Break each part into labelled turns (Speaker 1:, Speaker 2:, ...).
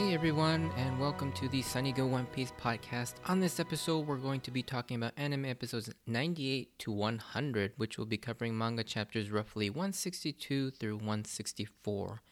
Speaker 1: Hey everyone, and welcome to the Sunny Go One Piece podcast. On this episode, we're going to be talking about anime episodes 98 to 100, which will be covering manga chapters roughly 162 through 164.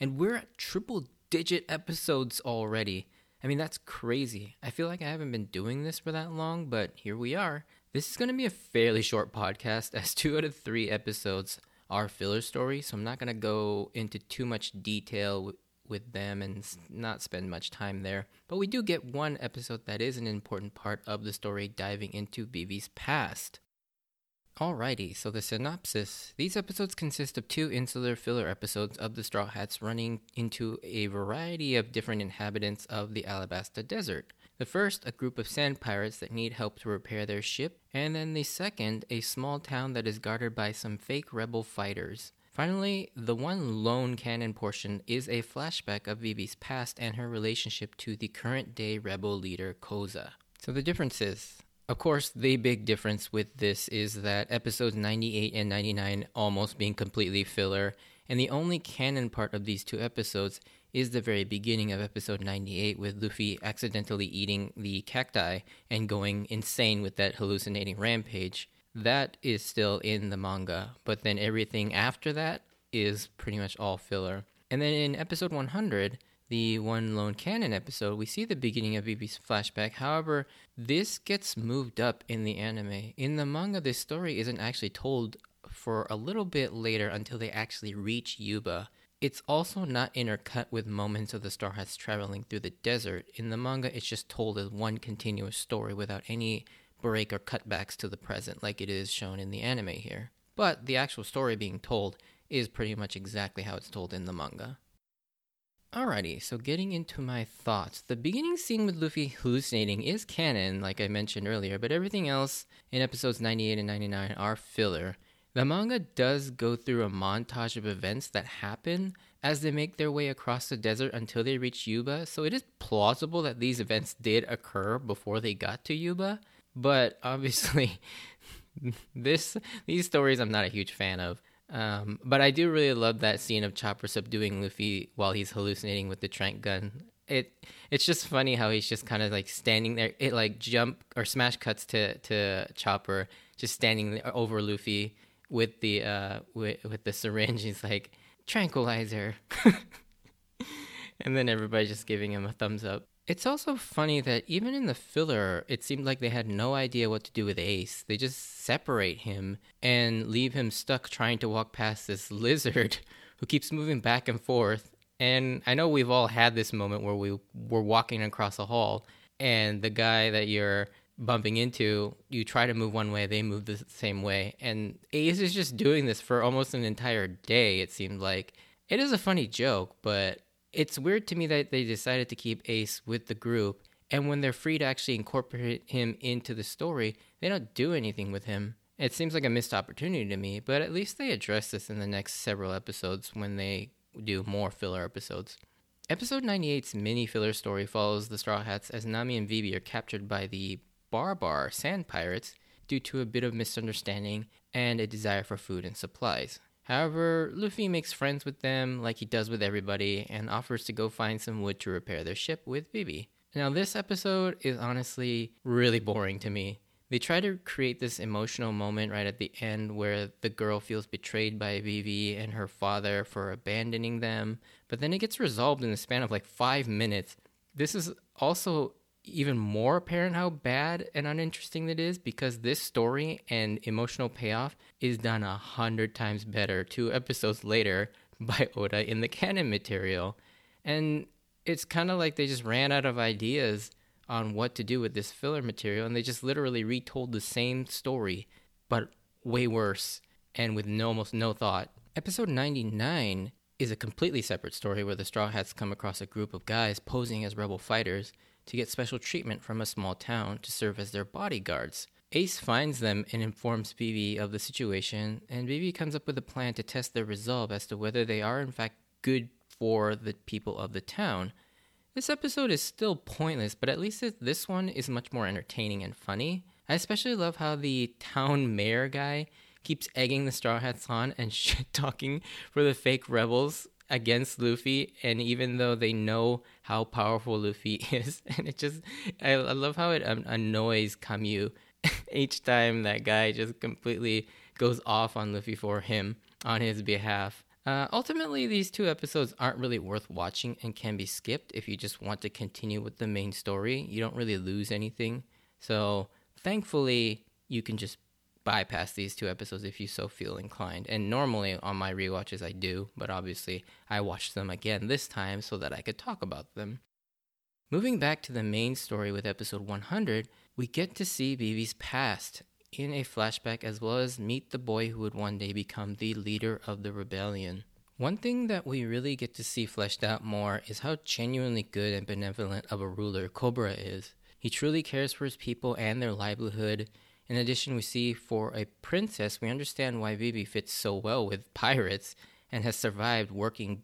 Speaker 1: And we're at triple digit episodes already. I mean, that's crazy. I feel like I haven't been doing this for that long, but here we are. This is going to be a fairly short podcast, as two out of three episodes are filler stories, so I'm not going to go into too much detail with them and not spend much time there. But we do get one episode that is an important part of the story diving into Vivi's past. Alrighty, so the synopsis. These episodes consist of two insular filler episodes of the Straw Hats running into a variety of different inhabitants of the Alabasta Desert. The first, a group of sand pirates that need help to repair their ship, and then the second, a small town that is guarded by some fake rebel fighters. Finally, the one lone canon portion is a flashback of Vivi's past and her relationship to the current day rebel leader Koza. So the difference is, of course, the big difference with this is that episodes 98 and 99 almost being completely filler, and the only canon part of these two episodes is the very beginning of episode 98 with Luffy accidentally eating the cacti and going insane with that hallucinating rampage that is still in the manga, but then everything after that is pretty much all filler. And then in episode 100, the one lone canon episode, we see the beginning of Vivi's flashback. However, this gets moved up in the anime. In the manga, this story isn't actually told for a little bit later until they actually reach Yuba. It's also not intercut with moments of the Straw Hats traveling through the desert. In the manga, it's just told as one continuous story without any break or cutbacks to the present like it is shown in the anime here. But the actual story being told is pretty much exactly how it's told in the manga. Alrighty, so getting into my thoughts. The beginning scene with Luffy hallucinating is canon, like I mentioned earlier, but everything else in episodes 98 and 99 are filler. The manga does go through a montage of events that happen as they make their way across the desert until they reach Yuba, so it is plausible that these events did occur before they got to Yuba. But obviously, this these stories I'm not a huge fan of. Um, but I do really love that scene of Chopper subduing Luffy while he's hallucinating with the trank gun. It it's just funny how he's just kind of like standing there. It like jump or smash cuts to to Chopper just standing over Luffy with the uh with with the syringe. He's like tranquilizer, and then everybody just giving him a thumbs up. It's also funny that even in the filler, it seemed like they had no idea what to do with Ace. They just separate him and leave him stuck trying to walk past this lizard who keeps moving back and forth. And I know we've all had this moment where we were walking across a hall and the guy that you're bumping into, you try to move one way, they move the same way. And Ace is just doing this for almost an entire day, it seemed like. It is a funny joke, but it's weird to me that they decided to keep Ace with the group, and when they're free to actually incorporate him into the story, they don't do anything with him. It seems like a missed opportunity to me, but at least they address this in the next several episodes when they do more filler episodes. Episode 98's mini filler story follows the Straw Hats as Nami and Vivi are captured by the Barbar Sand Pirates due to a bit of misunderstanding and a desire for food and supplies. However, Luffy makes friends with them like he does with everybody and offers to go find some wood to repair their ship with Vivi. Now, this episode is honestly really boring to me. They try to create this emotional moment right at the end where the girl feels betrayed by Vivi and her father for abandoning them, but then it gets resolved in the span of like five minutes. This is also even more apparent how bad and uninteresting it is because this story and emotional payoff is done a hundred times better two episodes later by Oda in the canon material. And it's kind of like they just ran out of ideas on what to do with this filler material and they just literally retold the same story but way worse and with no, almost no thought. Episode 99 is a completely separate story where the Straw Hats come across a group of guys posing as rebel fighters to get special treatment from a small town to serve as their bodyguards. Ace finds them and informs Vivi of the situation, and Vivi comes up with a plan to test their resolve as to whether they are in fact good for the people of the town. This episode is still pointless, but at least this one is much more entertaining and funny. I especially love how the town mayor guy keeps egging the Straw Hats on and shit talking for the fake rebels against Luffy, and even though they know how powerful Luffy is, and it just, I, I love how it annoys Kamyu each time that guy just completely goes off on Luffy for him on his behalf. Uh, ultimately, these two episodes aren't really worth watching and can be skipped if you just want to continue with the main story. You don't really lose anything. So, thankfully, you can just bypass these two episodes if you so feel inclined. And normally on my rewatches, I do, but obviously, I watched them again this time so that I could talk about them. Moving back to the main story with episode 100, we get to see Vivi's past in a flashback as well as meet the boy who would one day become the leader of the rebellion. One thing that we really get to see fleshed out more is how genuinely good and benevolent of a ruler Cobra is. He truly cares for his people and their livelihood. In addition, we see for a princess, we understand why Vivi fits so well with pirates and has survived working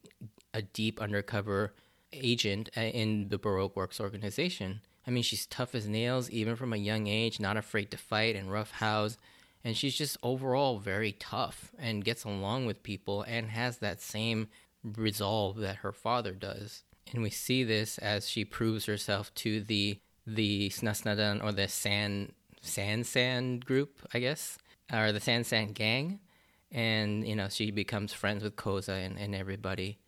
Speaker 1: a deep undercover agent in the Baroque Works organization. I mean, she's tough as nails, even from a young age, not afraid to fight and roughhouse. And she's just overall very tough and gets along with people and has that same resolve that her father does. And we see this as she proves herself to the the Suna Suna Dan or the San San San group, I guess, or the San San gang. And, you know, she becomes friends with Koza and, and everybody.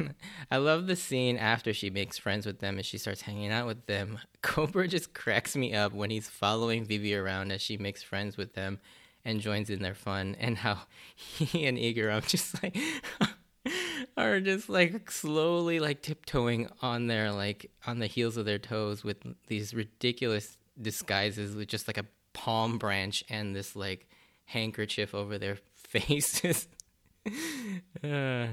Speaker 1: I love the scene after she makes friends with them and she starts hanging out with them. Cobra just cracks me up when he's following Vivi around as she makes friends with them and joins in their fun, and how he and Igaram just like are just like slowly like tiptoeing on their like on the heels of their toes with these ridiculous disguises with just like a palm branch and this like handkerchief over their faces. uh,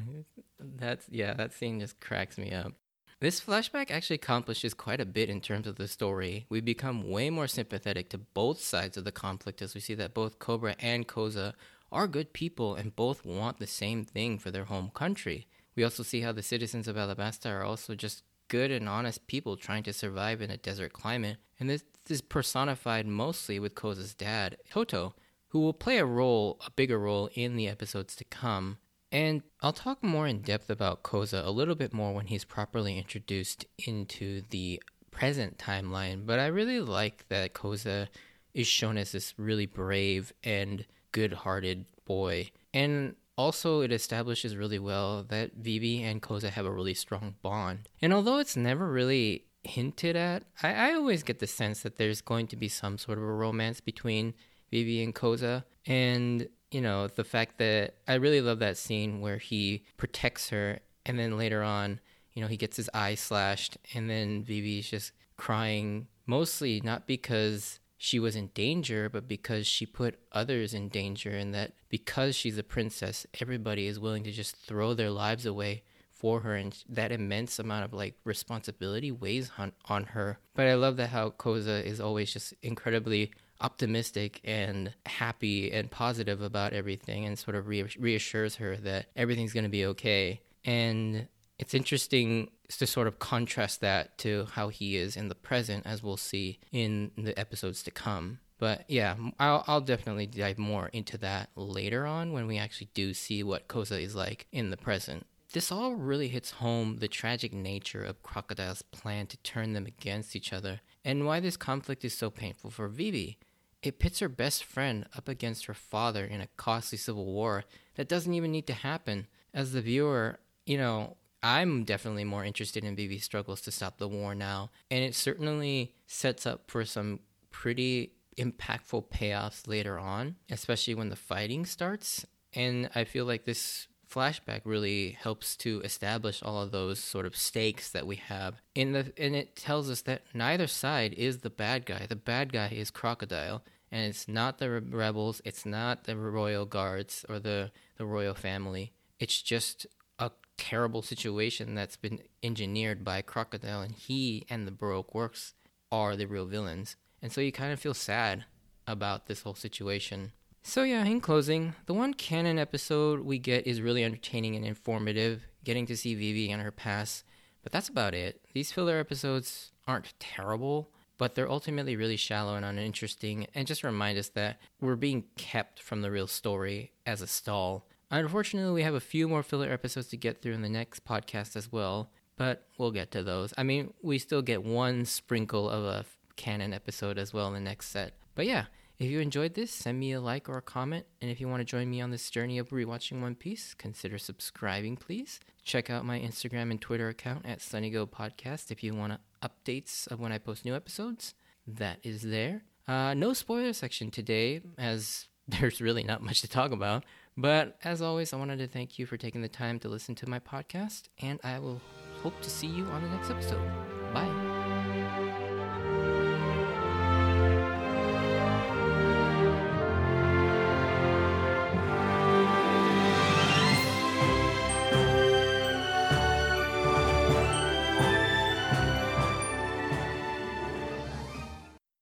Speaker 1: that's yeah, that scene just cracks me up. This flashback actually accomplishes quite a bit in terms of the story. We become way more sympathetic to both sides of the conflict as we see that both Cobra and Koza are good people and both want the same thing for their home country. We also see how the citizens of Alabasta are also just good and honest people trying to survive in a desert climate. And this is personified mostly with Koza's dad, Toto, who will play a role, a bigger role in the episodes to come. And I'll talk more in depth about Koza a little bit more when he's properly introduced into the present timeline. But I really like that Koza is shown as this really brave and good hearted boy. And also, it establishes really well that Vivi and Koza have a really strong bond. And although it's never really hinted at, I, I always get the sense that there's going to be some sort of a romance between Vivi and Koza. And you know, the fact that I really love that scene where he protects her and then later on, you know, he gets his eye slashed and then Vivi's just crying mostly not because she was in danger, but because she put others in danger and that because she's a princess, everybody is willing to just throw their lives away for her and that immense amount of like responsibility weighs on, on her. But I love that how Koza is always just incredibly optimistic and happy and positive about everything and sort of reassures her that everything's going to be okay. And it's interesting to sort of contrast that to how he is in the present, as we'll see in the episodes to come. But yeah, I'll, I'll definitely dive more into that later on when we actually do see what Koza is like in the present. This all really hits home the tragic nature of Crocodile's plan to turn them against each other and why this conflict is so painful for Vivi. It pits her best friend up against her father in a costly civil war that doesn't even need to happen. As the viewer, you know, I'm definitely more interested in Vivi's struggles to stop the war now, and it certainly sets up for some pretty impactful payoffs later on, especially when the fighting starts. And I feel like this flashback really helps to establish all of those sort of stakes that we have in the and it tells us that neither side is the bad guy. The bad guy is crocodile and it's not the rebels it's not the royal guards or the the royal family. It's just a terrible situation that's been engineered by crocodile and he and the baroque works are the real villains. And so you kind of feel sad about this whole situation so, yeah, in closing, the one canon episode we get is really entertaining and informative, getting to see Vivi and her past, but that's about it. These filler episodes aren't terrible, but they're ultimately really shallow and uninteresting, and just remind us that we're being kept from the real story as a stall Unfortunately, we have a few more filler episodes to get through in the next podcast as well, but we'll get to those. I mean, we still get one sprinkle of a canon episode as well in the next set. But yeah, if you enjoyed this, send me a like or a comment. And if you want to join me on this journey of rewatching One Piece, consider subscribing, please. Check out my Instagram and Twitter account at SunnyGo Podcast if you want updates of when I post new episodes. That is there. Uh, no spoiler section today, as there's really not much to talk about. But as always, I wanted to thank you for taking the time to listen to my podcast, and I will hope to see you on the next episode. Bye.